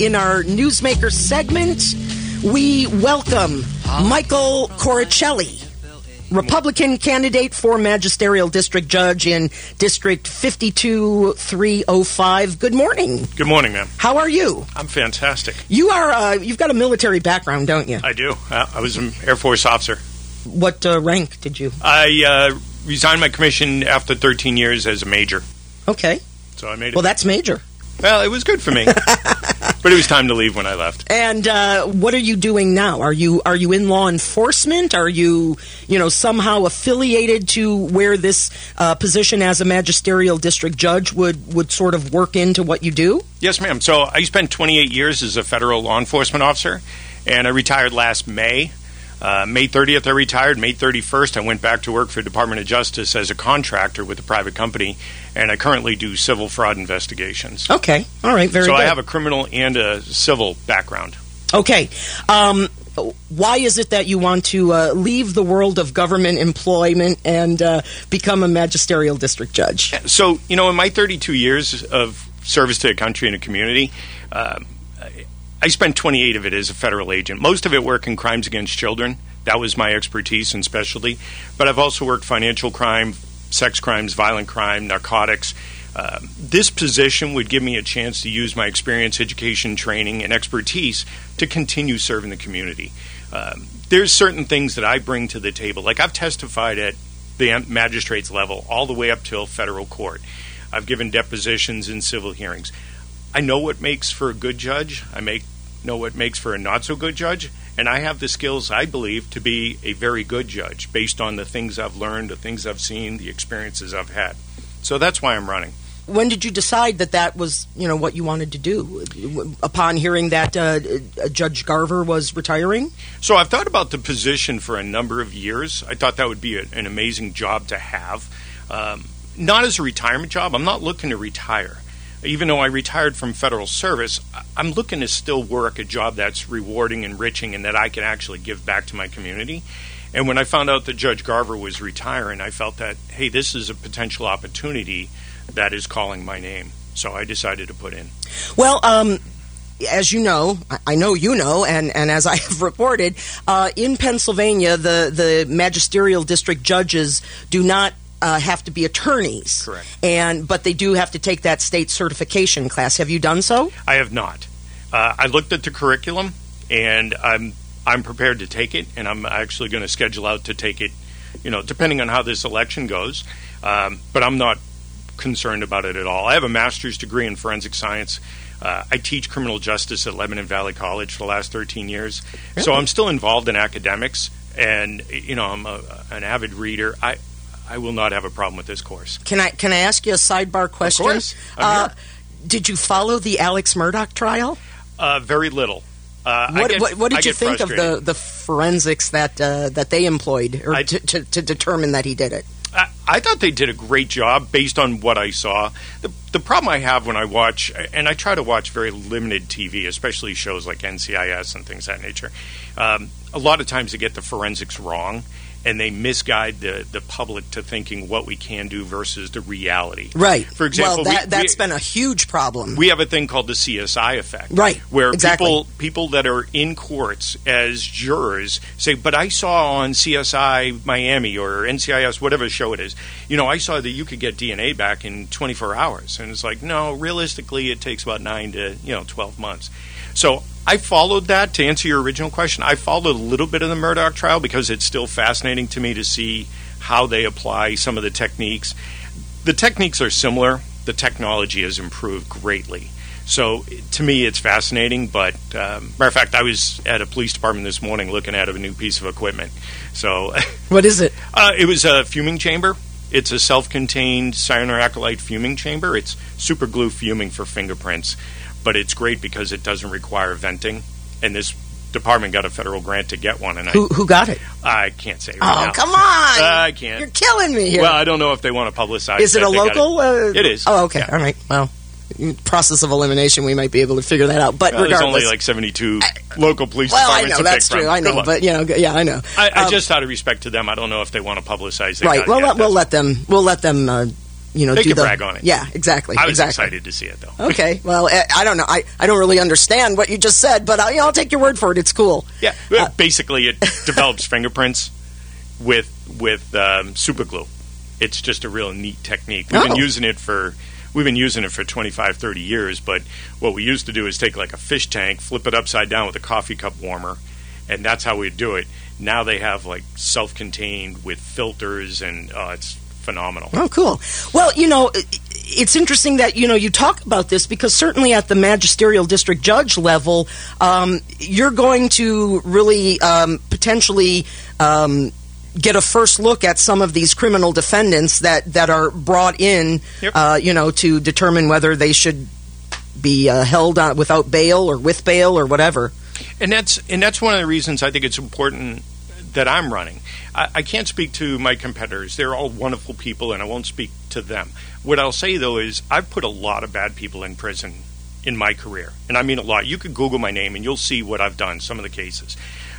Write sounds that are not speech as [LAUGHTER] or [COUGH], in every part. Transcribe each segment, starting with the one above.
in our Newsmaker segment, we welcome Michael Coricelli. Republican candidate for magisterial district judge in District 52305. Good morning. Good morning, ma'am. How are you? I'm fantastic. You are. Uh, you've got a military background, don't you? I do. Uh, I was an Air Force officer. What uh, rank did you? I uh, resigned my commission after 13 years as a major. Okay. So I made it. Well, that's major. Well, it was good for me, [LAUGHS] but it was time to leave when I left. And uh, what are you doing now? Are you are you in law enforcement? Are you you know somehow affiliated to where this uh, position as a magisterial district judge would would sort of work into what you do? Yes, ma'am. So I spent 28 years as a federal law enforcement officer, and I retired last May. Uh, May 30th, I retired. May 31st, I went back to work for Department of Justice as a contractor with a private company, and I currently do civil fraud investigations. Okay, all right, very so good. I have a criminal and a civil background. Okay. Um, why is it that you want to uh, leave the world of government employment and uh, become a magisterial district judge? So, you know, in my 32 years of service to a country and a community, um, I spent 28 of it as a federal agent. Most of it working crimes against children. That was my expertise and specialty. But I've also worked financial crime, sex crimes, violent crime, narcotics. Uh, this position would give me a chance to use my experience, education, training, and expertise to continue serving the community. Um, there's certain things that I bring to the table. Like I've testified at the magistrate's level all the way up till federal court. I've given depositions in civil hearings. I know what makes for a good judge. I make know what makes for a not so good judge, and I have the skills I believe to be a very good judge based on the things I've learned, the things I've seen, the experiences I've had. So that's why I'm running. When did you decide that that was, you know, what you wanted to do? Upon hearing that uh, Judge Garver was retiring? So I've thought about the position for a number of years. I thought that would be a, an amazing job to have. Um, not as a retirement job. I'm not looking to retire even though I retired from federal service, I'm looking to still work a job that's rewarding, enriching, and that I can actually give back to my community. And when I found out that Judge Garver was retiring, I felt that, hey, this is a potential opportunity that is calling my name. So I decided to put in. Well, um, as you know, I know you know, and, and as I have [LAUGHS] reported, uh, in Pennsylvania, the, the magisterial district judges do not uh, have to be attorneys. Correct. And but they do have to take that state certification class. Have you done so? I have not. Uh, I looked at the curriculum, and I'm I'm prepared to take it, and I'm actually going to schedule out to take it. You know, depending on how this election goes, um, but I'm not concerned about it at all. I have a master's degree in forensic science. Uh, I teach criminal justice at Lebanon Valley College for the last 13 years, really? so I'm still involved in academics, and you know I'm a, an avid reader. I I will not have a problem with this course. Can I can I ask you a sidebar question? Of course. Uh, did you follow the Alex Murdaugh trial? Uh, very little. Uh, what, get, what, what, did I you think of the, the forensics that uh, that they employed or I, to, to, to, determine that he did it? I, I, thought they did a great job based on what I saw. The, the problem I have when I watch, and I try to watch very limited TV, especially shows like NCIS and things of that nature, um, a lot of times they get the forensics wrong and they misguide the, the public to thinking what we can do versus the reality. Right. For example, well, that, we, been a huge problem. We have a thing called the CSI effect. Right. Where exactly. people people that are in courts as jurors say, "But I saw on CSI Miami or NCIS, whatever show it is, you know, I saw that you could get DNA back in 24 hours." And it's like, no, realistically, it takes about nine to you know 12 months. So I followed that to answer your original question. I followed a little bit of the Murdaugh trial because it's still fascinating to me to see how they apply some of the techniques. The techniques are similar. The technology has improved greatly. So to me, it's fascinating. But um, matter of fact, I was at a police department this morning looking at a new piece of equipment. So [LAUGHS] what is it? Uh, it was a fuming chamber. It's a self-contained cyanoacrylate fuming chamber. It's super glue fuming for fingerprints but it's great because it doesn't require venting. And this department got a federal grant to get one. And who, I, who got it? I can't say. oh, now. come on! Uh, I can't. You're killing me here. Well, I don't know if they want to publicize. is it a local? It. Uh, it is. Oh, okay. Yeah. All right. Well, process of elimination, we might be able to figure that out. But Well, there's regardless, only like 72 local police well, I know that's true. from. I know, but you know, yeah, I know. I, I Um, just out of respect to them, I don't know if they want to publicize. Right. Well, let, we'll let them. We'll let them. Uh, you know They do the brag on it. Yeah, exactly. I was exactly. excited to see it though. Okay, well, I, I don't know. I, I don't really understand what you just said, but I, I'll take your word for it. It's cool. Yeah, well, basically, it [LAUGHS] develops fingerprints with with um, super glue. It's just a real neat technique. We've Oh. been using it for we've been using it for 25, 30 years. But what we used to do is take like a fish tank, flip it upside down with a coffee cup warmer, and that's how we'd do it. Now they have like self-contained with filters, and uh, it's phenomenal. Oh, cool. Well, you know, it's interesting that you know you talk about this because certainly at the magisterial district judge level, um, you're going to really um, potentially. Um, Get a first look at some of these criminal defendants that, that are brought in, Yep. uh, you know, to determine whether they should be uh, held on, without bail or with bail or whatever. and that's and that's one of the reasons I think it's important that I'm running. I, I can't speak to my competitors; they're all wonderful people, and I won't speak to them. What I'll say though is I've put a lot of bad people in prison in my career, and I mean a lot. You could Google my name and you'll see what I've done. Some of the cases,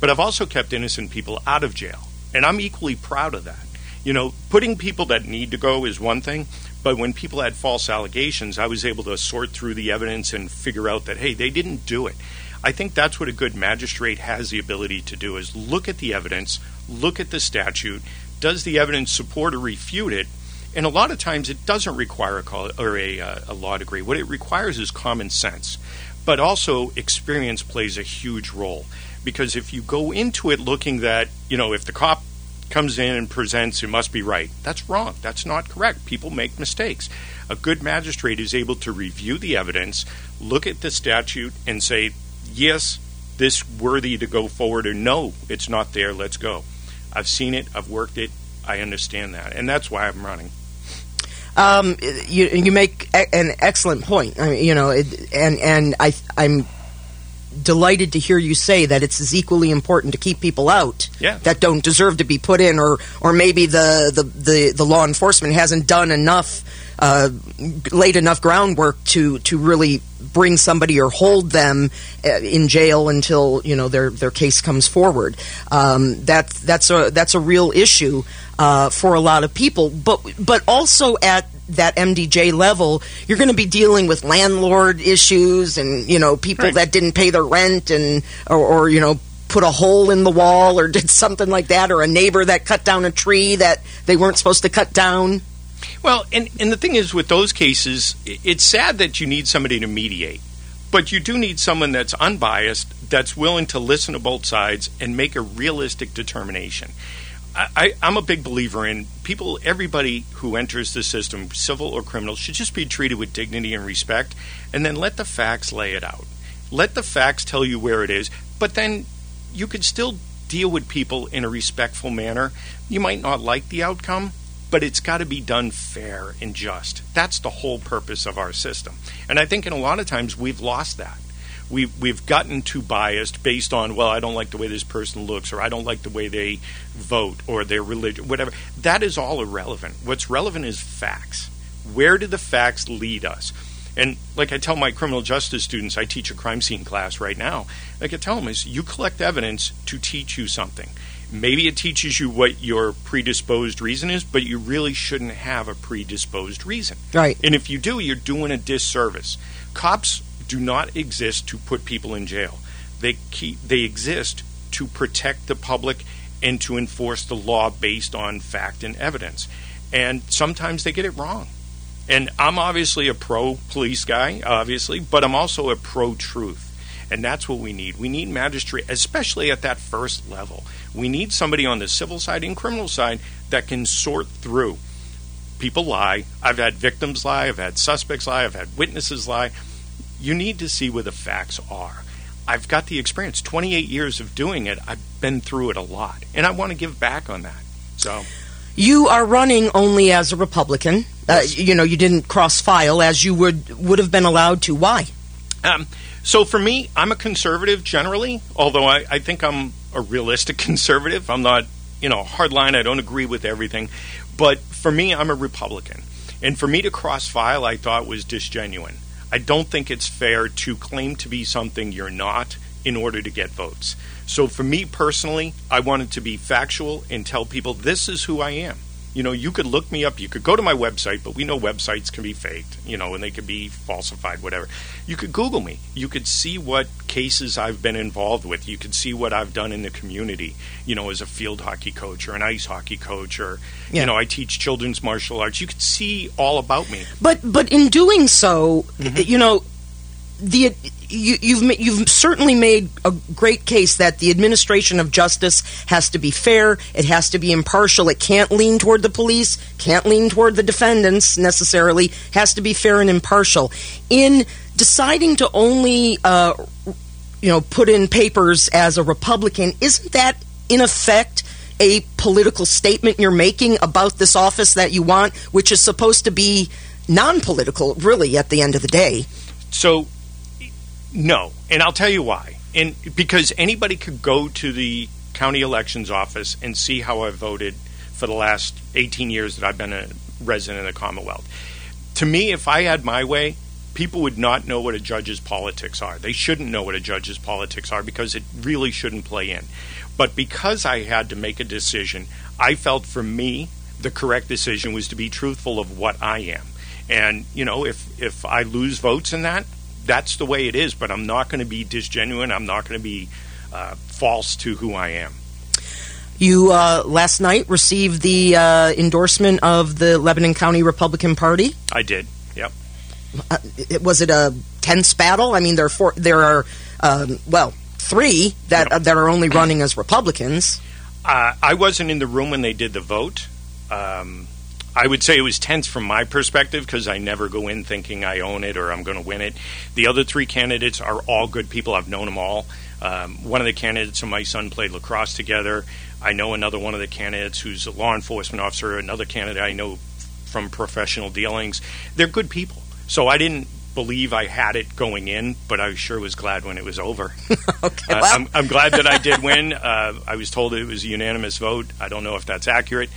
but I've also kept innocent people out of jail, and I'm equally proud of that. You know, putting people that need to go is one thing, but when people had false allegations, I was able to sort through the evidence and figure out that hey, they didn't do it. I think that's what a good magistrate has the ability to do is look at the evidence, look at the statute, does the evidence support or refute it? And a lot of times it doesn't require a, col- or a, uh, a law degree. What it requires is common sense. But also experience plays a huge role because if you go into it looking that, you know, if the cop comes in and presents it must be right. That's wrong. That's not correct. People make mistakes. A good magistrate is able to review the evidence, look at the statute, and say, yes, this worthy to go forward, or no, it's not there. Let's go. I've seen it. I've worked it. I understand that, and that's why I'm running. Um, you you make an excellent point. I mean, you know, it, and and I I'm delighted to hear you say that it's as equally important to keep people out Yeah. that don't deserve to be put in, or or maybe the the the, the law enforcement hasn't done enough. Uh, laid enough groundwork to, to really bring somebody or hold them uh, in jail until you know their their case comes forward. Um, that that's a that's a real issue uh, for a lot of people. But but also at that MDJ level, you're going to be dealing with landlord issues and you know people Right. that didn't pay their rent and or, or you know put a hole in the wall or did something like that or a neighbor that cut down a tree that they weren't supposed to cut down. Well, and, and the thing is, with those cases, it's sad that you need somebody to mediate, but you do need someone that's unbiased, that's willing to listen to both sides and make a realistic determination. I, I'm a big believer in people, everybody who enters the system, civil or criminal, should just be treated with dignity and respect, and then let the facts lay it out. Let the facts tell you where it is, but then you could still deal with people in a respectful manner. You might not like the outcome, but it's got to be done fair and just. That's the whole purpose of our system. And I think in a lot of times we've lost that. We've, we've gotten too biased based on, well, I don't like the way this person looks, or I don't like the way they vote, or their religion, whatever. That is all irrelevant. What's relevant is facts. Where do the facts lead us? And like I tell my criminal justice students, I teach a crime scene class right now. Like I tell them is you collect evidence to teach you something. Maybe it teaches you what your predisposed reason is, but you really shouldn't have a predisposed reason. Right. And if you do, you're doing a disservice. Cops do not exist to put people in jail. They keep, they exist to protect the public and to enforce the law based on fact and evidence. And sometimes they get it wrong. And I'm obviously a pro police guy, obviously, but I'm also a pro truth. And that's what we need. We need magistrate, especially at that first level. We need somebody on the civil side and criminal side that can sort through. People lie. I've had victims lie. I've had suspects lie. I've had witnesses lie. You need to see where the facts are. I've got the experience 28 years of doing it. I've been through it a lot. And I want to give back on that. So. You are running only as a Republican. Uh, you know, you didn't cross file as you would would have been allowed to. Why? Um, so for me, I'm a conservative generally, although I, I think I'm a realistic [LAUGHS] conservative. I'm not, you know, hardline. I don't agree with everything. But for me, I'm a Republican. And for me to cross file, I thought was disgenuine. I don't think it's fair to claim to be something you're not in order to get votes. So for me personally, I wanted to be factual and tell people this is who I am. You know, you could look me up. You could go to my website, but we know websites can be faked, you know, and they could be falsified, whatever. You could Google me. You could see what cases I've been involved with. You could see what I've done in the community, you know, as a field hockey coach or an ice hockey coach or, Yeah. you know, I teach children's martial arts. You could see all about me. But but in doing so, mm-hmm. you know, the you, you've you've certainly made a great case that the administration of justice has to be fair. It has to be impartial. It can't lean toward the police. Can't lean toward the defendants necessarily. Has to be fair and impartial. In deciding to only uh, you know put in papers as a Republican, isn't that in effect? A political statement you're making about this office that you want, which is supposed to be non political, really, at the end of the day. So, no, and I'll tell you why. And because anybody could go to the county elections office and see how I voted for the last 18 years that I've been a resident of the Commonwealth. To me, if I had my way, people would not know what a judge's politics are. They shouldn't know what a judge's politics are because it really shouldn't play in. But because I had to make a decision, I felt for me the correct decision was to be truthful of what I am. And you know, if if I lose votes in that, that's the way it is. But I'm not going to be disgenuine. I'm not going to be uh, false to who I am. You uh, last night received the uh, endorsement of the Lebanon County Republican Party. I did. Yep. Uh, it, was it a tense battle? I mean, there are four, there are um, well three that that are only running as Republicans. Uh, I wasn't in the room when they did the vote. Um, I would say it was tense from my perspective because I never go in thinking I own it or I'm going to win it. The other three candidates are all good people. I've known them all. Um, one of the candidates and my son played lacrosse together. I know another one of the candidates who's a law enforcement officer. Another candidate I know from professional dealings. They're good people. So I didn't believe I had it going in, but I sure was glad when it was over. [LAUGHS] Okay, Uh, well, I'm, I'm glad that I did [LAUGHS] win. Uh, I was told it was a unanimous vote. I don't know if that's accurate.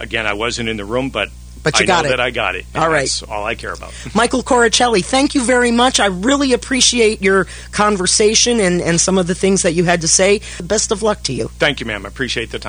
Again, I wasn't in the room, but, But you I got know it. that I got it. All right. That's all I care about. [LAUGHS] Michael Coricelli, thank you very much. I really appreciate your conversation and, and some of the things that you had to say. Best of luck to you. Thank you, ma'am. I appreciate the time.